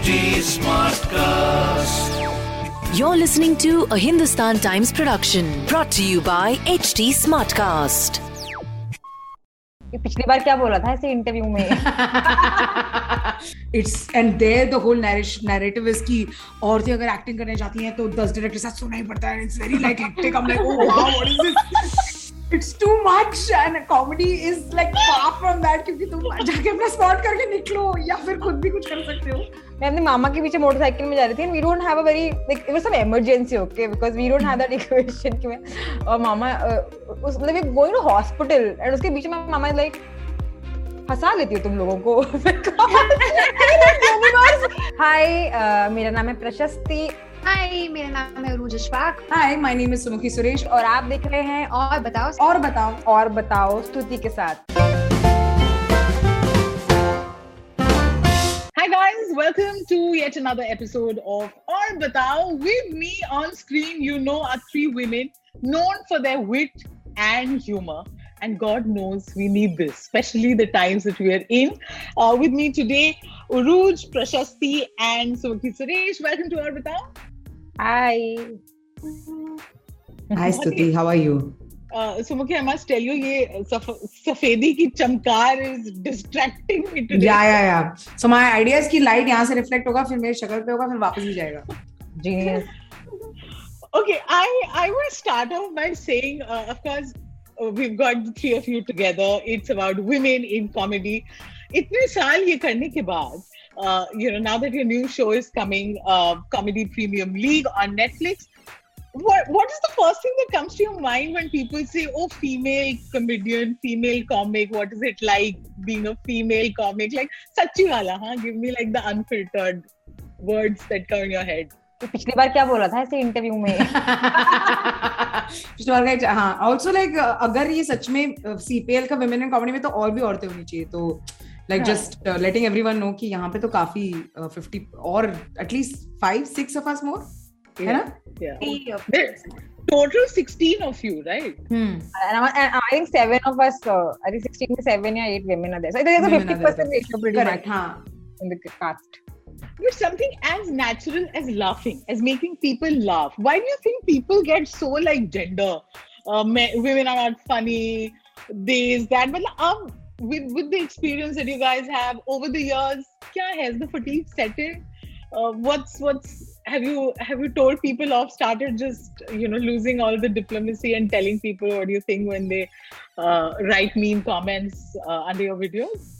HT Smartcast. You're listening to a Hindustan Times production brought to you by HT Smartcast. ये पिछली बार क्या बोला था ऐसे इंटरव्यू में it's and there the whole narrative is की औरतें अगर एक्टिंग करने जाती हैं तो दस डायरेक्टर साथ सुना ही पड़ता है it's very like hectic I am like oh wow what is this it's too much and comedy is like far from that क्योंकि तुम जाके अपना स्पॉट करके निकलो या फिर खुद भी कुछ कर सकते हो। मैं अपने मामा के पीछे मोटरसाइकिल में जा रही थी we don't have a very like it was some emergency okay because we don't have that equation कि मैं और मामा उस मतलब गोइंग टू हॉस्पिटल एंड उसके बीच में, मामा लाइक फंसा लेती हो तुम लोगों को। हाय मेरा नाम है प्रशस्ति। हाय मेरा नाम है Arooj Ashfaq hi my name is Sumukhi Suresh और आप देख रहे हैं और बताओ और बताओ और बताओ स्तुति के साथ Hi guys, welcome to yet another episode of Or Batao. With me on screen, you know, are three women known for their wit and humor. And God knows we need this, especially the times that we are in. Uh, with me today, Uruj, Prashasti, and Sumukhi Suresh. Welcome to Or Batao. Hi hi Stuti how are you Uh, Sumukhi, I must tell you, ये सफ, सफेदी की चमकार is distracting me today. या या या so my idea is कि light यहाँ से रिफ्लेक्ट होगा फिर मेरी शक्ल पे होगा फिर वापस भी जाएगा genius Okay, I I will start off by saying, uh, of course, uh, we've got the three of you together. It's about women in comedy. इतने साल ये करने के बाद, uh, you know, now that your new show is coming, uh, Comedy Premium League on Netflix, what what is the first thing that comes to your mind when people say, "Oh, female comedian, female comic"? What is it like being a female comic? Like sachi wala, huh? Give me like the unfiltered words that come in your head. पिछली बार क्या बोला था ऐसे interview में पिछली बार हाँ also like अगर ये सच में सीपीएल का विमेन इन कॉमेडी में तो और भी औरतें होनी चाहिए तो लाइक हाँ. जस्ट लेटिंग एवरीवन नो कि यहाँ पे तो काफी फिफ्टी और at least five six of us more है ना Yeah. There's total 16 of you, right? Hmm and, I, and I think seven of us, uh, I think 16 to 7 or 8 women are there. So there's a Women are 50% there. ratio pretty correct much हाँ in the cast. But something as natural as laughing, as making people laugh. Why do you think people get so like gender? Uh, men, women are not funny. This, that. But um, with with the experience that you guys have over the years, kya has the fatigue set in? Uh, what's what's have you have you told people off? Started just you know losing all the diplomacy and telling people what do you think when they uh, write mean comments uh, under your videos?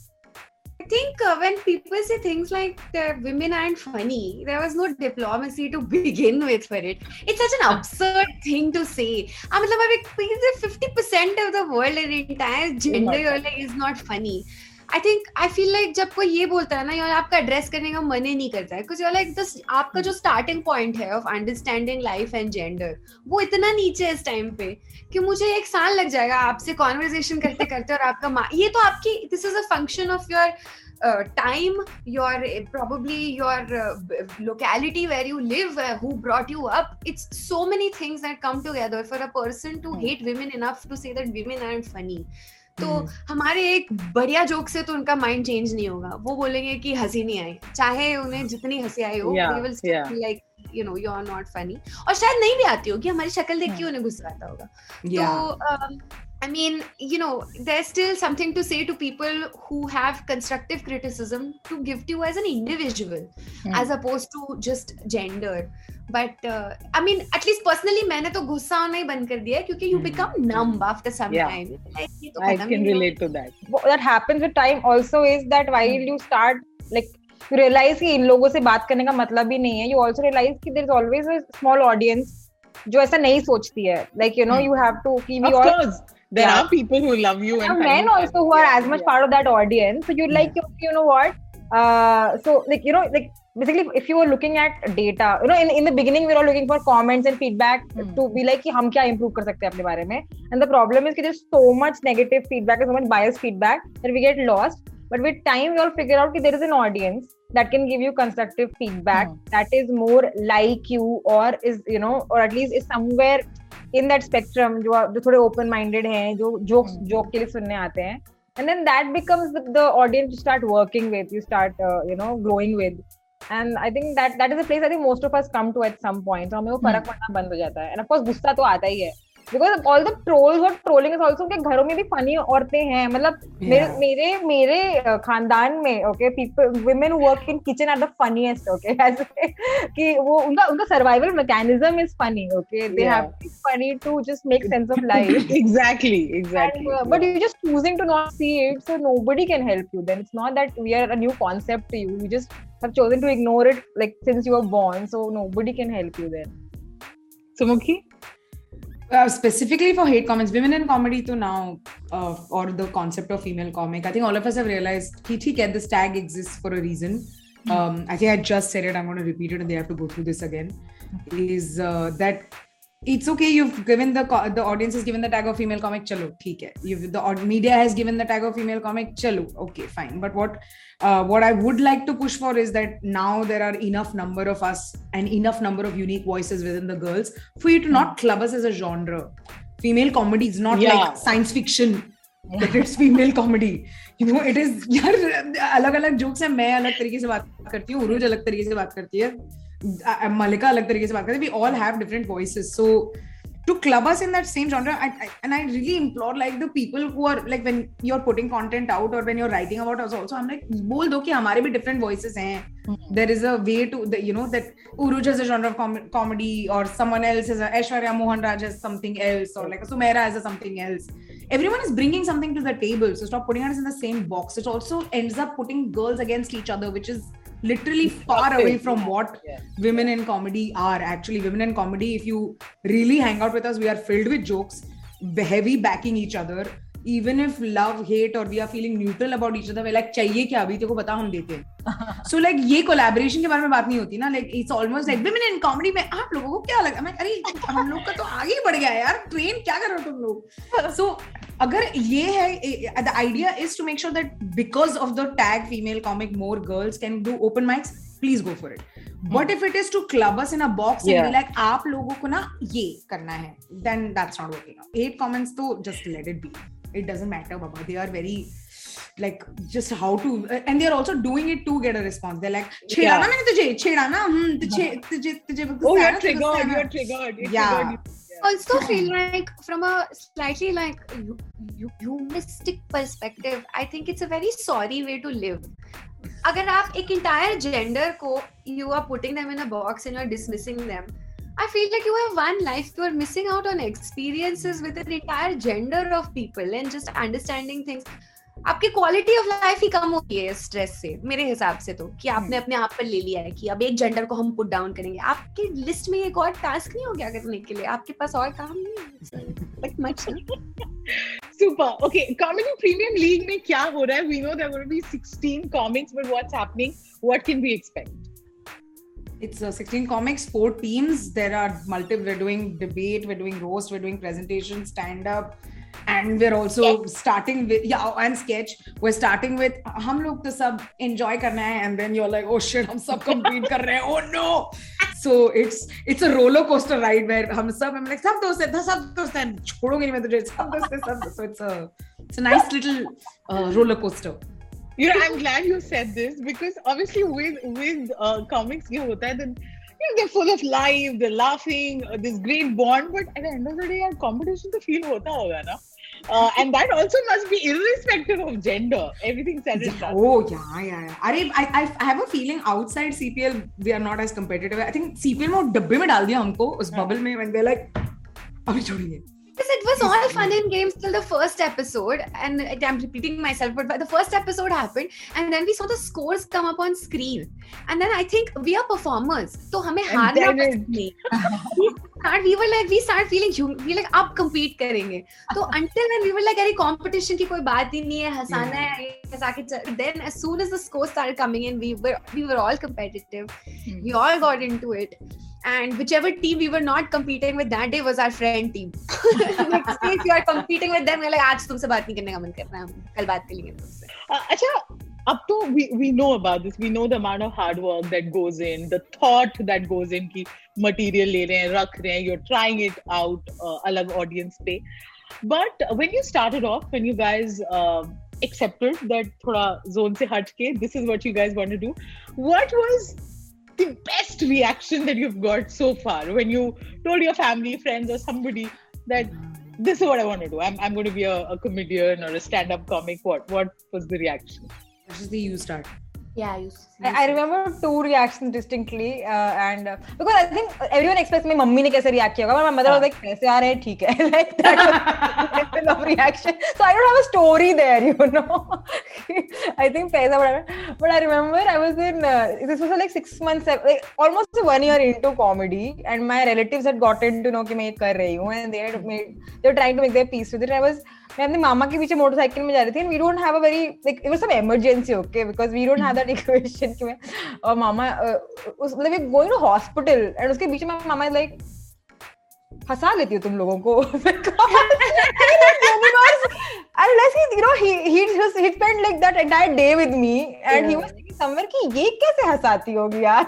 I think uh, when people say things like that women aren't funny, there was no diplomacy to begin with for it. It's such an absurd thing to say. I mean, like, 50% of the world and entire gender like, is not funny. I think I feel like जब कोई ये बोलता है ना यार आपका address करने का मन ही नहीं करता है बिकॉज़ लाइक दस आपका जो स्टार्टिंग पॉइंट है of understanding life and gender वो इतना नीचे है इस टाइम पे कि मुझे एक साल लग जाएगा आपसे कॉन्वर्जेशन करते करते और आपका ये तो आपकी this is a function of your time your probably your locality where you live who brought you up it's so many things at come together for a person to hate women enough to see that women are funny तो हम्म, हमारे एक बढ़िया joke से तो उनका mind change नहीं होगा। वो बोलेंगे कि हँसी नहीं आई। चाहे उन्हें जितनी हँसी आई हो like you know you are not funny और शायद नहीं भी आती होगी हमारी शक्ल देख के Hmm. उन्हें गुस्सा आता होगा। So, um, I mean, you know, there's still something to say to people who have constructive criticism to give to you as an individual, Hmm. as opposed to just gender. But uh, I mean, at least personally, मैंने तो गुस्सा आना ही बंद कर दिया है क्योंकि you Hmm. become numb after some Yeah. time. Like, ये तो I खत्म can ही नहीं relate to that. What that happens with time also is that while you start like you realize कि इन लोगों से बात करने का मतलब ही नहीं है you also realize कि there is always a small audience जो ऐसा नहीं सोचती है like you know Hmm. you have to कि we Of all course, there yeah. are people who love you and, and men also who are as much yeah. part of that audience. So you're like you know what? Uh, so like you know like basically if you were looking at data you know in, in the beginning we are all looking for comments and feedback hmm. to be like hum kya improve kar sakte apne bare mein? And the problem is that there's so much negative feedback and so much biased feedback that we get lost. But with time we all figure out that there is an audience that can give you constructive feedback hmm. that is more like you or is you know or at least is somewhere in that spectrum जो जो थोड़े open minded हैं जो jokes joke के लिए सुनने आते हैं and then that becomes the audience you start working with you start you know growing with and I think that that is a place I think most of us come to at some point हमें वो फ़र्क hmm. पड़ना बंद हो जाता है. End of course गुस्सा तो आता ही है. बिकॉज़ ऑल द ट्रोल्स और ट्रोलिंग इज़ ऑल्सो घरों में भी फनी औरतें हैं। मतलब मेरे मेरे मेरे खानदान में okay people women work in kitchen are the funniest okay कि वो उनका उनका survival mechanism is funny okay they have to funny to just make sense of life exactly exactly but you just choosing to not see it so nobody can help you then it's not that we are a new concept to you you just have chosen to ignore it like since you were born so nobody can help you then Sumukhi uh, specifically for hate comments, women in comedy to now, uh, or the concept of female comic, I think all of us have realized hai, this tag exists for a reason. Um, I think I just said it. I'm going to repeat it, and they have to go through this again. Is uh, that it's okay? You've given the the audience has given the tag of female comic. Chalo, theek hai. You've, the media has given the tag of female comic. Chalo, okay, fine. But what uh, what I would like to push for is that now there are enough number of us and enough number of unique voices within the girls for you to not club us as a genre. Female comedy is not Yeah. like science fiction. That it's female comedy. You know, it is यार अलग अलग jokes है मैं अलग तरीके से बात करती हूँ उरूज अलग तरीके से बात करती है Malika अलग तरीके से बात करते we all have different voices. So to club us in that same genre and i really implore like the people who are like when you're putting content out or when you're writing about us also i'm like bol do ki hamare bhi different voices hain hmm. there is a way to you know that uruj has a genre of comedy or someone else is aishwarya mohanraj has something else or like a sumaira is something else. Everyone is bringing something to the table. So stop putting us in the same box. It also ends up putting girls against each other which is literally far away from what Yeah. women in comedy are. Actually women in comedy if you really hang out with us we are filled with jokes heavy backing each other even if love hate और we are feeling neutral about each other like चाहिए क्या अभी? तेको बता हम देते हैं. So like ये कोलैबोरेशन के बारे में बात नहीं होती ना like it's almost like women in comedy में आप लोगों को क्या लगा मैं अरे हम लोग का तो आगे बढ़ गया यार ट्रेन क्या कर रहे हो तुम लोग? सो अगर ये है the idea is to make sure that because of the tag female comic more girls can do open mics please go for it but if it is to club us in a box and like आप लोगों को ना ये करना है then that's not working at comments तो just let it be it doesn't matter baba they are very like just how to and they're also doing it to get a response they're like छेड़ा ना मैंने तुझे छेड़ा ना हम तुझे तुझे तुझे Oh, गुस्सा है you're ना, तुझे गुस्सा है triggered. ना? You're triggered. It Yeah. triggered you. also feel like from a slightly like hu- hu- humanistic perspective i think it's a very sorry way to live अगर आप एक entire gender को you are putting them in a box and you're dismissing them I feel like you have one life. You are missing out on experiences with an entire gender of people and just understanding things. आपकी quality of life ही कम होती है stress से मेरे हिसाब से तो कि आपने अपने आप पर ले लिया है कि अब एक जेंडर को हम पुट डाउन करेंगे। आपके लिस्ट में एक और टास्क नहीं हो गया करने के लिए? आपके पास और काम नहीं बट मच प्रीमियम लीग में क्या हो रहा है? We know there be 16 comics but what's happening can we expect it's uh, 16 comics four teams there are multiple we're doing debate we're doing roast we're doing presentation stand up and we're also starting with yeah and sketch we're starting with हम लोग तो सब enjoy करना है and then you're like oh shit हम सब compete कर रहे हैं oh no so it's it's a roller coaster ride where हम सब हम like सब दोस्त हैं सब दोस्त हैं छोड़ूंगी नहीं मैं तुझे सब दोस्त हैं सब so it's a it's a nice little uh, roller coaster You know, I'm glad you said this because obviously with with uh, comics, ये होता है that you know, they're full of life, they're laughing, uh, this great bond, but at the end of the day, यार competition तो feel होता होगा ना? Uh, and that also must be irrespective of gender. Everything said and Yeah, done. oh yeah, yeah, yeah. अरे I, I I have a feeling outside CPL we are not as competitive. I think CPL में वो डब्बे में डाल दिया हमको उस bubble में when they're like अभी छोड़िए. Because it was all fun and games till the first episode, and I'm repeating myself, but the first episode happened, and then we saw the scores come up on screen, and then I think we are performers, so हमें And हारना then it- पसंद नहीं. we start, we were like, we start feeling, hum- we like अब compete करेंगे. तो until then we were like, अरे competition की कोई बात ही नहीं है, हंसाना है, ये हंसा के चल- Then as soon as the scores started coming in, we were we were all competitive. We all got into it. And whichever team we were not competing with that day was our friend team. Next day, if you are competing with them, we're like, आज तुमसे बात नहीं करने का मन कर रहा है हम कल बात करेंगे तुमसे Uh, अच्छा, up to we we know about this. We know the amount of hard work that goes in, the thought that goes in कि material ले रहे हैं, रख रहे हैं, you're trying it out uh, अलग audience पे. But when you started off, when you guys uh, accepted that थोड़ा zone से हट के, this is what you guys want to do. What was the best reaction that you've got so far when you told your family, friends, or somebody that this is what I want to do. I'm, I'm going to be a, a comedian or a stand-up comic. What what was the reaction? Just the you start. Yeah, you. I, I remember two reactions distinctly, uh, and uh, because I think everyone expects my mummy ने कैसे react होगा, but my mother was like आ रहे हैं ठीक है, like that was of reaction. So I don't have a story there, you know. I think पैसा whatever. But I remember I was in uh, this was like six months, like almost one year into comedy, and my relatives had gotten to know कि मैं ये कर रही हूँ, and they had made they were trying to make their peace with it. I was मैं अपने मामा के पीछे मोटरसाइकिल में जा रही थी we don't have a very like it was some emergency okay because we don't have that equation कि मैं और मामा उस मतलब एक गोइंग टू हॉस्पिटल एंड उसके बीच में मामा लाइक फंसा लेती हो तुम लोगों को unless he you know he he just he spent like that entire day with me and yeah. he was thinking somewhere कि ये कैसे हंसाती होगी यार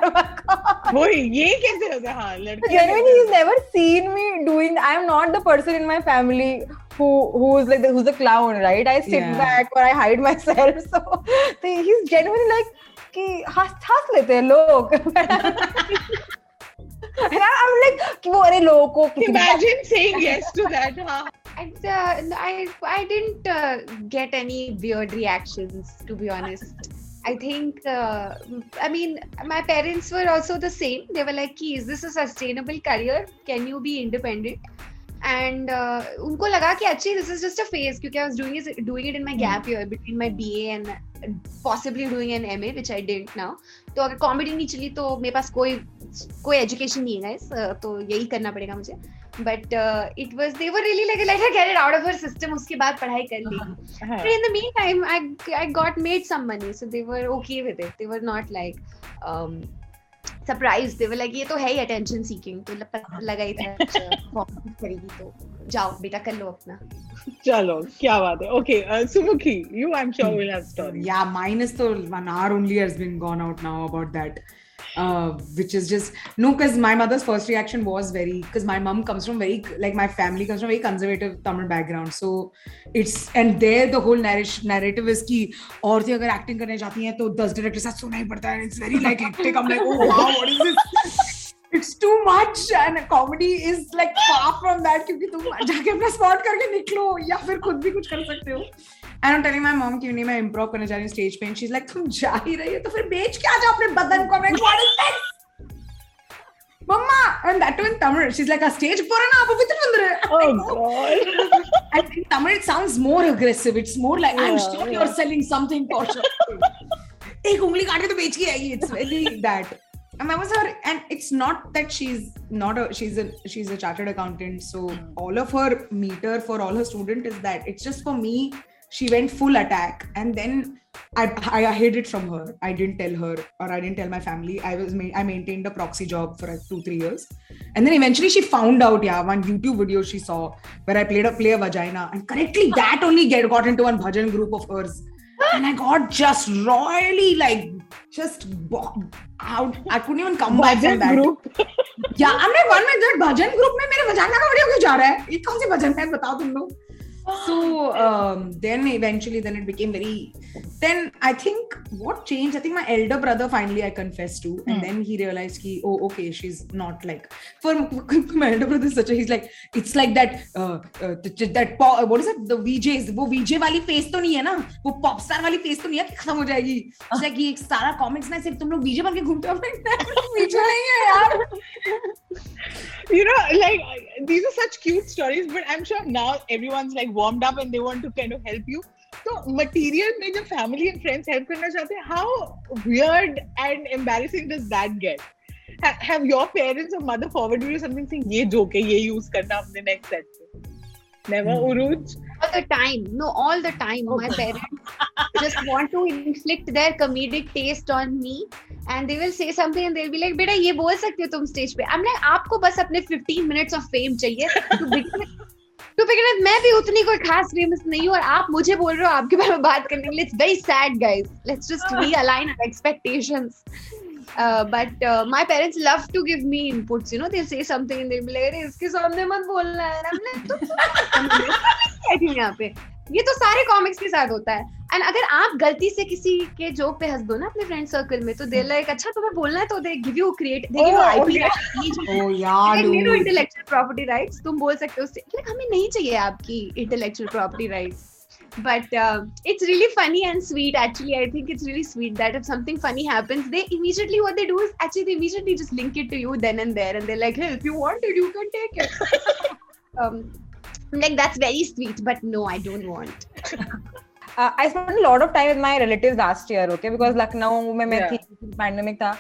वो ये कैसे होगा हाँ लड़के genuinely he's never seen me doing I am not the person in my family who who's like the, who's the clown right I sit Yeah. back or I hide myself so, so he's genuinely like कि हंस हंस लेते हैं लोग and I, I'm like कि वो अरे लोगों को Imagine saying yes to that. हाँ I, uh, I, I didn't uh, get any weird reactions, to be honest. I think, uh, I mean, my parents were also the same. They were like, is this a sustainable career? Can you be independent? And uh, उनको लगा कि अच्छी this is just a phase क्योंकि I was doing it doing it in my gap year between my BA and possibly doing an MA which I didn't now तो अगर comedy नहीं चली तो मेरे पास कोई कोई एजुकेशन नहीं है गाइस uh, तो यही करना पड़ेगा मुझे but it was they were really like like I get out of her system उसके बाद पढ़ाई कर ली। But in the meantime I I got made some money so they were okay with it they were not like surprise they were like ये तो है ही attention seeking तो लगा ही था अच्छा, करेगी तो जाओ बेटा कर लो अपना। चलो क्या बात है। Okay uh, Sumukhi you I am sure will have story या माइनस तो one hour only has been gone out now about that Uh, which is just no, because my mother's first reaction was very because my mom comes from very like my family comes from very conservative Tamil background, so it's and there the whole narration narrative is कि औरतें अगर acting करने जाती हैं तो दस director साथ सुना ही पड़ता है it's very like hectic I'm like oh wow what is this it's too much and comedy is like far from that क्योंकि तुम जाके अपना स्पॉट करके निकलो या फिर खुद भी कुछ कर सकते हो and I telling my mom कि नहीं मैं इंप्रूव करने जा रही हूं stage." पे शी इज लाइक तुम जा ही रही then तो What is बेच के आ Mama, and that one, in Tamil. She's like, a stage porana, appo vittu vandru. Oh, God. I think it sounds more aggressive. It's more like, I'm sure you're selling something for sure. एक उंगली काट के तो बेच के I it's and that was her and it's not that she's not a she's a she's a chartered accountant so hmm. all of her meter for all her student is that it's just for me she went full attack and then I, I hid it from her i didn't tell her or i didn't tell my family i was ma- i maintained a proxy job for like two three years and then eventually she found out yeah one youtube video she saw where i played a play a vagina and correctly that only get got into one bhajan group of hers and i got just royally like just bo- out i couldn't even come back from Bhajan that group. yeah i'm like one minute that bhajan group में मेरे vagina का video क्यों जा रहा है ये कौन सी भजन है बताओ तुम लोग so um, then eventually then it became very then i think what changed i think my elder brother finally i confessed to and then he realized he oh okay she's not like for my elder brother is such a he's like it's like that uh, uh th- that po- what is it the vjs वो vj वाली face तो नहीं है ना वो pop star वाली face तो नहीं है कि खत्म हो जाएगी It's like ये सारा कॉमिक्स में सिर्फ तुम लोग vj बन के घूमते हो vj नहीं है यार you know, like these are such cute stories, but I'm sure now everyone's like warmed up and they want to kind of help you तो मटेरियल में जब फैमिली एंड फ्रेंड्स हेल्प करना चाहते हैं how weird and embarrassing does that get have your parents और mother forward you something saying ये joke है ये यूज़ करना अपने नेक्स्ट सेट पे never Urooj all the time no all the time my parents just want to inflict their comedic taste on me and they will say something and they'll be like beta ye bol sakte ho tum stage pe i'm like aapko bas apne 15 minutes of fame chahiye to begin with तो फिर मैं भी उतनी कोई खास famous नहीं हूँ और आप मुझे बोल रहे हो आपके बारे में बात करने के लिए it's very sad guys let's just realign our expectations but my parents love to give me inputs you know they say something in there अरे इसके सामने मत बोलना है ना मैं तो यहाँ पे। ये तो सारे कॉमिक्स के साथ होता है एंड अगर आप गलती से किसी के जोक पे हंस दो ना अपने फ्रेंड सर्कल में तो दे लाइक अच्छा तुम्हें बोलना है तो they give you create they give you Oh, IP. Oh intellectual property rights तुम बोल सकते हो उससे लाइक हमें नहीं चाहिए आपकी intellectual property rights but uh, it's really funny and sweet actually i think it's really sweet that if something funny happens they immediately what they do is actually they immediately just link it to you then and there and they're like hey if you want it you can take it um I'm like that's very sweet but no i don't want uh, I spent a lot of time with my relatives last year, okay, because Lucknow में मैं Yeah. थी pandemic था,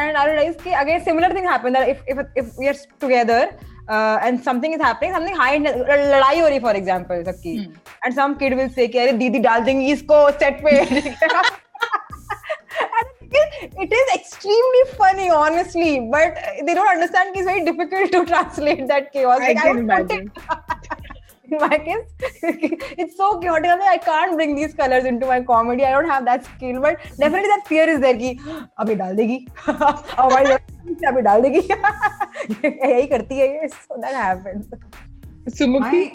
and I realized कि again similar thing happened that if if if we are together uh, and something is happening, something high लड़ाई हो रही for example सबकी, and some kid will say कि अरे दीदी डाल देंगी इसको set पे And it is extremely funny, honestly, but they don't understand कि it's very difficult to translate that chaos. I Like, can would put imagine. it- in my case, it's so chaotic. I'm like, I can't bring these colors into my comedy. I don't have that skill, but definitely that fear is there कि अभी डाल देगी और हमारी अभी डाल देगी यही करती है ये so that happens. Sumukhi, my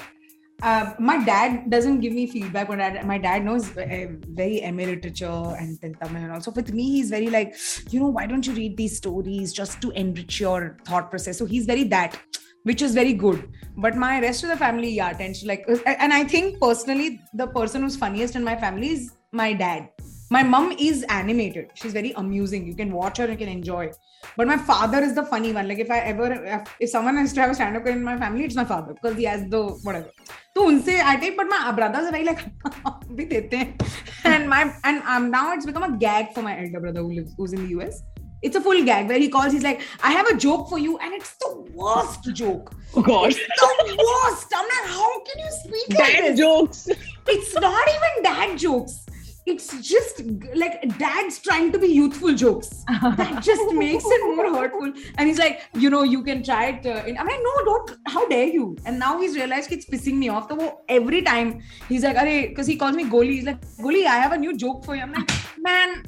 uh, my dad doesn't give me feedback when I, my dad knows uh, very MA literature and then Tamil and also with me he's very like you know why don't you read these stories just to enrich your thought process so he's very that which is very good. But my rest of the family yeah tends to like uh, and i think personally the person who's funniest in my family is my dad. My mom is animated. She's very amusing. You can watch her you can enjoy. But my father is the funny one. Like if i ever if someone has to have a stand-up in my family it's my father because he has the whatever. so unse i take but my uh, brothers are very like and my and I'm now it's become a gag for my elder brother who lives who's in the us it's a full gag where he calls he's like I have a joke for you and it's the worst joke oh God, it's the worst I'm like how can you speak like bad this jokes. it's not even dad jokes. It's just like dad's trying to be youthful jokes. That just makes it more hurtful. And he's like, you know, you can try it. Uh, in, I'm like, no, don't. How dare you? And now he's realized it's pissing me off. So every time he's like, because he calls me Goli. He's like, Goli, I have a new joke for you. I'm like, man,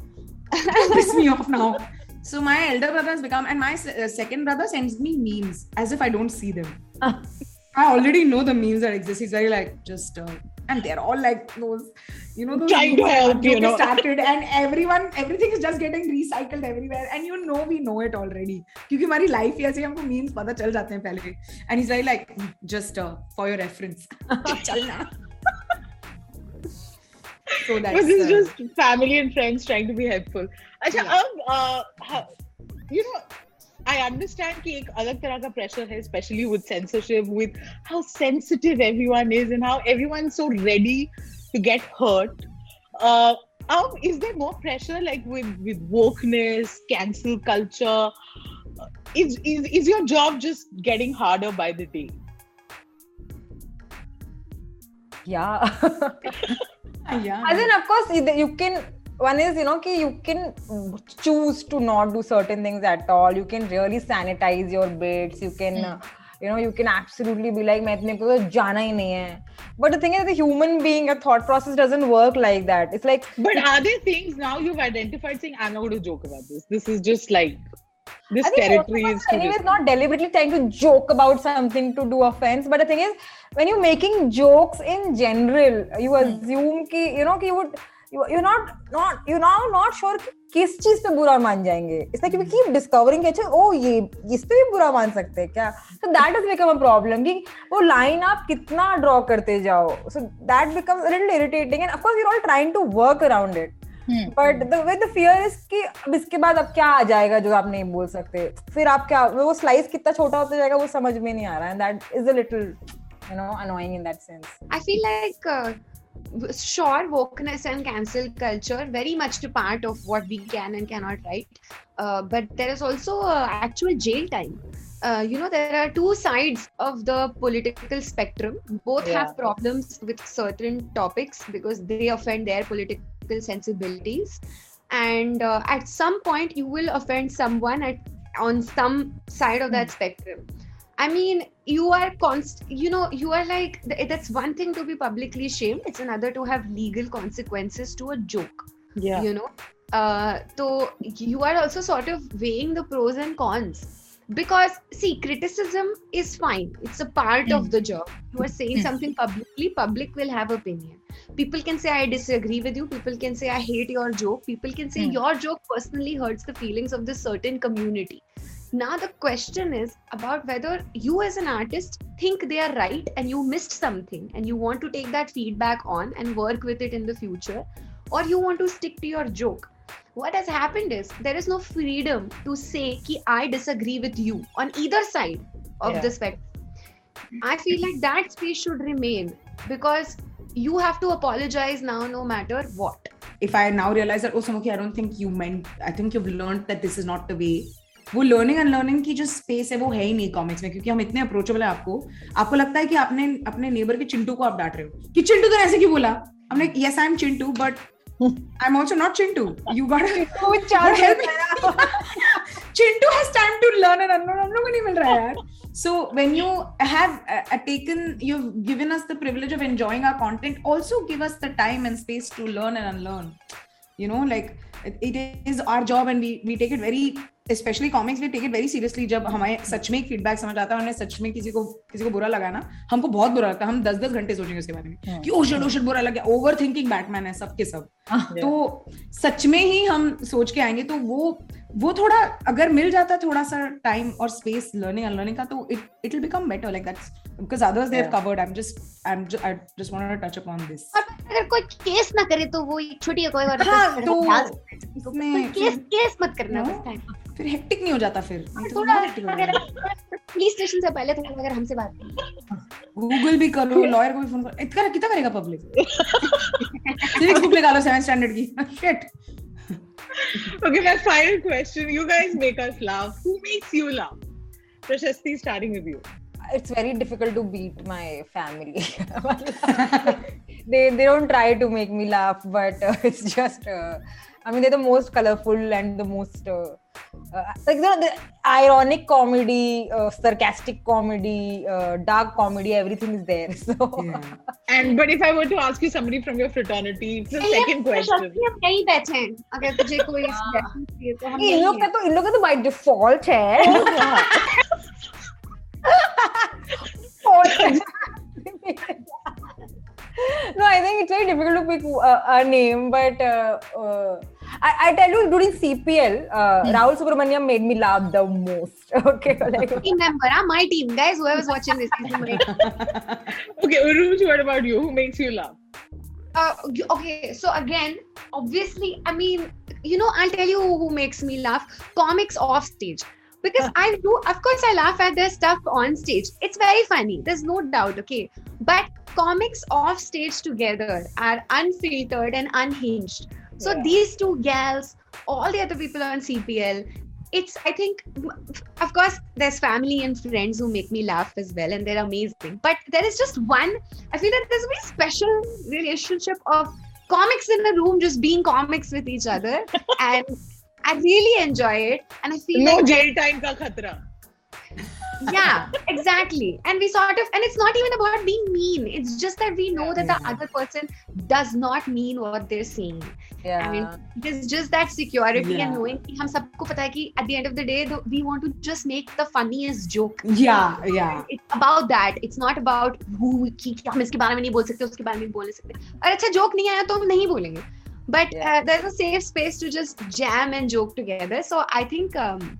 piss me off now. So my elder brother has become, and my se- uh, second brother sends me memes as if I don't see them. I already know the memes that exist. He's very like just, uh, and they're all like those, you know, those Trying to memes that help, you joke is know. started, and everyone, everything is just getting recycled everywhere, and you know we know it already. क्योंकि हमारी life ही ऐसे है, हमको memes पता चल जाते हैं पहले. And he's very like, just uh, for your reference, चलना. so that's. but this is uh, just family and friends trying to be helpful. अच्छा Yeah. अब uh, ha- you know I understand कि एक अलग तरह का pressure है especially with censorship with how sensitive everyone is and how everyone's so ready to get hurt. Uh, um, is there more pressure like with with wokeness, cancel culture? Uh, Is, is is your job just getting harder by the day? Yeah. yeah. As in, of course, you you can. One is, you know, कि you can choose to not do certain things at all. You can really sanitize your bits. You can, uh, you know, you can absolutely be like, मैं इतने को तो जाना ही नहीं है. But the thing is, the human being, a thought process doesn't work like that. It's like, But are there things now you've identified saying, I'm not going to joke about this? This is just like, this I think territory is too anyways not deliberately trying to joke about something to do offense. But the thing is, when you're making jokes in general, you assume कि you know कि you would you're not not you're now not sure कि किस चीज़ पे बुरा मान जाएँगे like we keep discovering अच्छा ओ ये इस पे भी बुरा मान सकते हैं क्या so that has become a problem कि वो लाइन आप कितना ड्रॉ करते जाओ so that becomes a little irritating and of course we're all trying to work around it but the way the fear is कि अब इसके बाद अब क्या आ जाएगा जो आप नहीं बोल सकते फिर आप क्या वो स्लाइस कितना छोटा होता जाएगा वो समझ में नहीं आ रहा है that is a little you know annoying in that sense I feel like uh, sure wokeness and cancel culture very much a part of what we can and cannot write, uh, but there is also uh, actual jail time. Uh, you know there are two sides of the political spectrum. Both Yeah. have problems with certain topics because they offend their political sensibilities, and uh, at some point you will offend someone at on some side of that spectrum. I mean, you are const, you know, you are like, that's one thing to be publicly shamed. It's another to have legal consequences to a joke, Yeah. you know. Uh, so you are also sort of weighing the pros and cons. because see criticism is fine it's a part Hmm. of the job you are saying something publicly public will have opinion people can say i disagree with you. People can say i hate your joke. People can say Hmm. your joke personally hurts the feelings of this certain community. Now the question is about whether you as an artist think they are right and you missed something and you want to take that feedback on and work with it in the future or you want to stick to your joke. What has happened is there is no freedom to say ki i disagree with you on either side of Yeah. the spectrum. I feel like that space should remain because you have to apologize now no matter what. If i now realize that oh samuki i don't think you meant i think you've learned that this is not the way. वो learning and learning की जो space है वो है ही नहीं comics में क्योंकि हम इतने अप्रोचेबल है आपको। आपको लगता है कि आपने अपने नेबर के चिंटू को आप डांट रहे हो। कि चिंटू तो ऐसे क्यों बोला? हमने yes I am Chintu but I am also not Chintu you got Chintu has time to learn and unlearn हम लोग को नहीं मिल रहा है यार। So when you have uh, taken, you've given us the privilege of enjoying our content. Also give us the time and space to learn and unlearn. You know, like it, it is our job and we we take it very especially comics we take it very seriously जब हमारे सच में feedback समझ आता है और हमें सच में किसी को किसी को बुरा लगा ना हमको बहुत बुरा लगता है। हम दस दस घंटे सोचेंगे उसके बारे में कि ओ शिट ओ शिट बुरा लग गया। ओवर थिंकिंग बैटमैन है सबके सब। तो सच में ही हम सोच के आएँगे तो वो वो थोड़ा अगर मिल जाता थोड़ा सा टाइम और स्पेस लर्निंग अनलर्निंग का तो it it will become better like that's others they Yeah. Covered I am just I am I just wanted to touch upon this और अगर कोई केस ना करे तो वो एक छोटी कोई और हाँ, तो कोई केस केस मत करना No. बस. फिर हेक्टिक नहीं हो जाता फिर तो थोड़ा hectic हो जाता है। पुलिस स्टेशन से पहले थोड़ा अगर हमसे बात करें गूगल भी करो लॉयर को भी फ़ोन करो इतना कितना करेगा पब्लिक सिविक्स बुक निकालो 7 स्टैंडर्ड की shit Okay, my final question. You guys make us laugh. Who makes you laugh? Prashasti, starting with you. it's very difficult to beat my family. they they don't try to make me laugh, but uh, it's just. Uh, I mean, they're the most colorful and the most uh, uh, like the, the ironic comedy, uh, sarcastic comedy, uh, dark comedy. Everything is there. So And but if I were to ask you somebody from your fraternity, it's the second question. हम यहीं बैठे हैं अगर तुझे कोई suggestion चाहिए तो हम इन यहीं लोग का हैं। तो इन लोग का तो by default है. pick uh, a name, but uh, uh, I, I tell you, during CPL, uh, Rahul Subramanian made me laugh the most. Okay, like, team member, huh? my team, guys. Whoever's watching this, is my Okay, Uruj, what about you? Who makes you laugh? uh, okay so again obviously i mean you know i'll tell you who makes me laugh comics off stage because i do of course i laugh at their stuff on stage. It's very funny. There's no doubt okay? But comics off stage together are unfiltered and unhinged. So Yeah. these two gals all the other people on cpl it's i think of course there's family and friends who make me laugh as well and they're amazing. But there is just one I feel that there's a very special relationship of comics in a room just being comics with each other. and I really enjoy it. And I feel No like, jail time ka khatra. yeah, exactly. And we sort of, and it's not even about being mean. It's just that we know that the Yeah. other person does not mean what they're saying. yeah. I mean, it is just that security Yeah. and knowing कि हम सबको पता है कि at the end of the day, the, we want to just make the funniest joke. yeah yeah it's about that it's not about who कि कि हम इसके बारे में नहीं बोल सकते उसके बारे में नहीं बोल सकते और अच्छा जोक नहीं आया तो हम नहीं बोलेंगे but Yeah. uh, there's a safe space to just jam and joke together so i think um,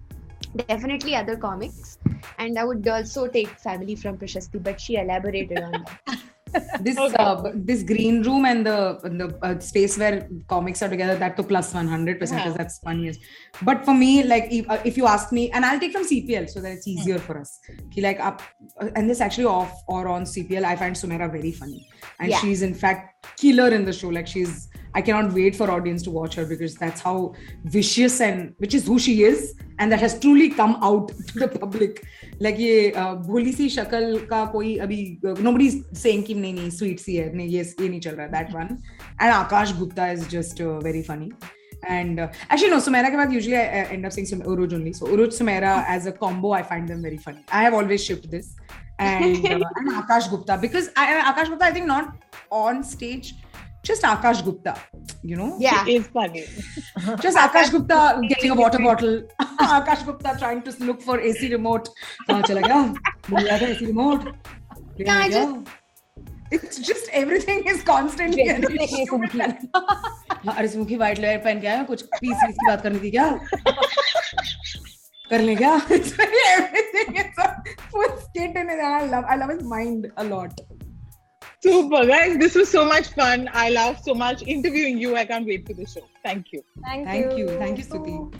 definitely other comics and i would also take family from prashasti but she elaborated on that this Okay. uh, this green room and the the uh, space where comics are together that to plus 100 percent Yeah. because that's funniest but for me like if, uh, if you ask me and i'll take from cpl so that it's easier for us Ki, like up uh, and this actually off or on cpl i find sumaira very funny and Yeah. she's in fact killer in the show like she's i cannot wait for audience to watch her because that's how vicious and which is who she is and that has truly come out to the public like ये uh, भोली सी शक्ल का कोई अभी nobody is saying कि नहीं नहीं sweet सी है नहीं ये ये नहीं चल रहा that one and Akash Gupta is just uh, very funny and uh, actually no Sumera के बाद usually I, I end up saying Sum- Uruj only so Uruj Sumera as a combo I find them very funny I have always shipped this and, uh, and Akash Gupta because I, Akash Gupta I think not on stage just Akash Gupta you know yeah It's funny. just Akash Gupta getting a water bottle Akash Gupta trying to look for AC remote. AC remote. Yeah, I गया? It's just everything is constantly. हाँ, अरे smoky white layer पहन के आया हूँ, कुछ piece वीस की बात करनी थी क्या कर ले क्या everything is a full skit in it and I love I love his mind a lot Super, guys. This was so much fun. I laughed so much interviewing you. I can't wait for the show. Thank you. Thank, thank you thank you Stuti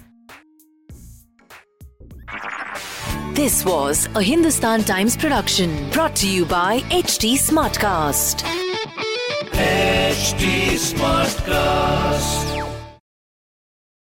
This was a Hindustan Times production brought to you by HT Smartcast. HT Smartcast.